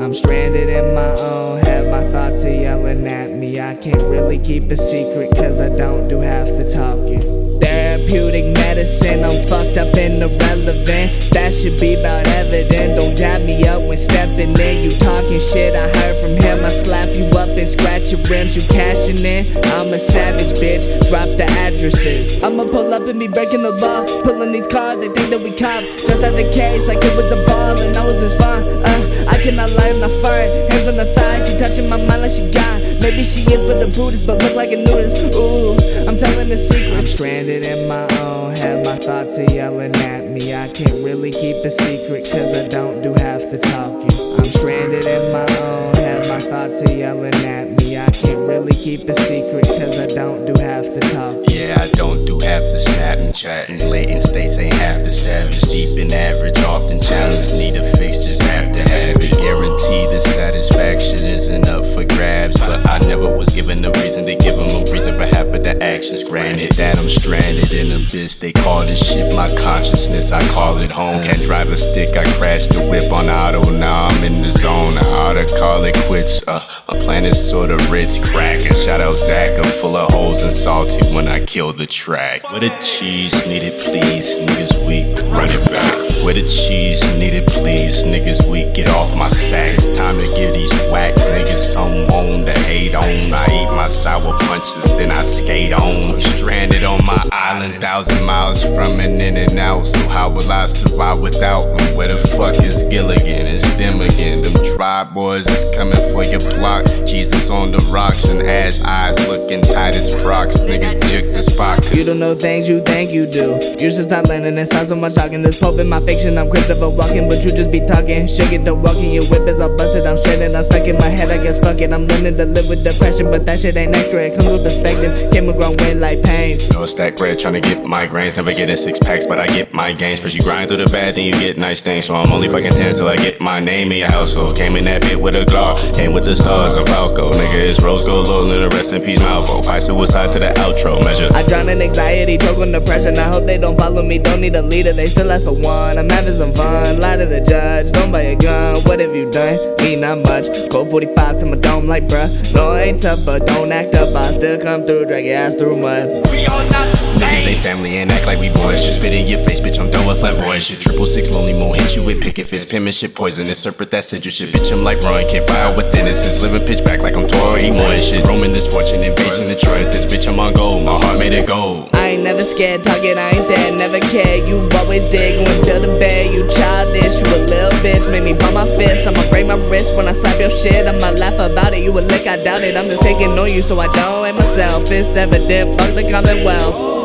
I'm stranded in my own head, my thoughts are yelling at me. I can't really keep a secret, cause I don't do half the talking. Therapeutic medicine, I'm fucked up and irrelevant. That should be about evident. Don't dab me up when stepping in. You talking shit, I heard from him. I slap you up and scratch your rims. You cashing in? I'm a savage bitch. Drop the addresses. I'ma pull up and be breaking the law. Pulling these cars, they think that we cops. Just out the case like it was a ball and I touching my mind like she got. Maybe she is, but a Buddhist, but look like a nudist. Ooh, I'm telling the secret. I'm stranded in my own head, my thoughts are yelling at me. I can't really keep a secret, cause I don't do half the talking. I'm stranded in my own head, my thoughts are yelling at me. I can't really keep a secret, cause I don't do half the talking. Yeah, I don't do half the snapping, chatting. Latent states ain't half the savage. Deep and average, was given a reason to give them a reason for half of the actions. Granted that I'm stranded in a abyss. They call this shit my consciousness. I call it home. Can't drive a stick. I crashed the whip on auto. Now I'm in the zone. I ought to call it quits. Uh, my plan is sorta Ritz cracking. Shout out Zach. I'm full of holes and salty when I kill the track. Where the cheese needed, please. Niggas weak. Run it back. Where the cheese needed, please. Niggas weak. Get off my sack. It's time to give these whack niggas then I skate on. Stranded on my island, thousand miles from an in and out. So how will I survive without them? Where the fuck is Gilligan? It's them again. Them tribe boys is coming for your block. Jesus on the rocks and hash eyes looking tight as procs. Nigga jick the spot. You don't know things you think you do. You should stop learning. It sounds so much talking. This Pope in my fiction. I'm Christopher walking, but you just be talking. Shake get the walking. Your whip is all busted. I'm and I'm stuck in my head. I guess fuck it. I'm learning to live with depression, but that shit ain't extra. It comes with perspective. Came a grown wind like pains. No stack bread, trying to get migraines. Never get a six packs, but I get my gains. First you grind through the bad, then you get nice things. So I'm only fucking 10 till I get my name in your household. Came in that bit with a glock, came with the stars of Falco. Nigga, it's rose gold low, and the rest in peace, Malvo. Fight suicide to the outro measure. I drown in anxiety, choke on depression. I hope they don't follow me, don't need a leader. They still ask for one. I'm having some fun. Lie to the judge, don't buy a gun. What have you done? Me, not much. Code 45 to my dome, like bruh. No, I ain't tough, but don't act up. I still come through, drag your ass through mud. We all not the Niggas ain't family and act like we boys. Just spit in your face, bitch. I'm done with flamboyant shit. Triple six lonely moon, hit you with picket fist. Penmanship poisonous, serpent that said you shit. Bitch, I'm like Rowan, can't fire with innocence. Living pitch back like I'm Emo and shit. Roman this fortune, invasion Detroit. This bitch, I'm on gold. My heart made it gold. I ain't never scared, talking, I ain't there, never care. You always dig when build a you you a little bitch. Make me bump my fist, I'ma break my wrist when I slap your shit. I'ma laugh about it, you a lick, I doubt it. I'm just picking on you so I don't hate myself. It's evident, fuck the Commonwealth.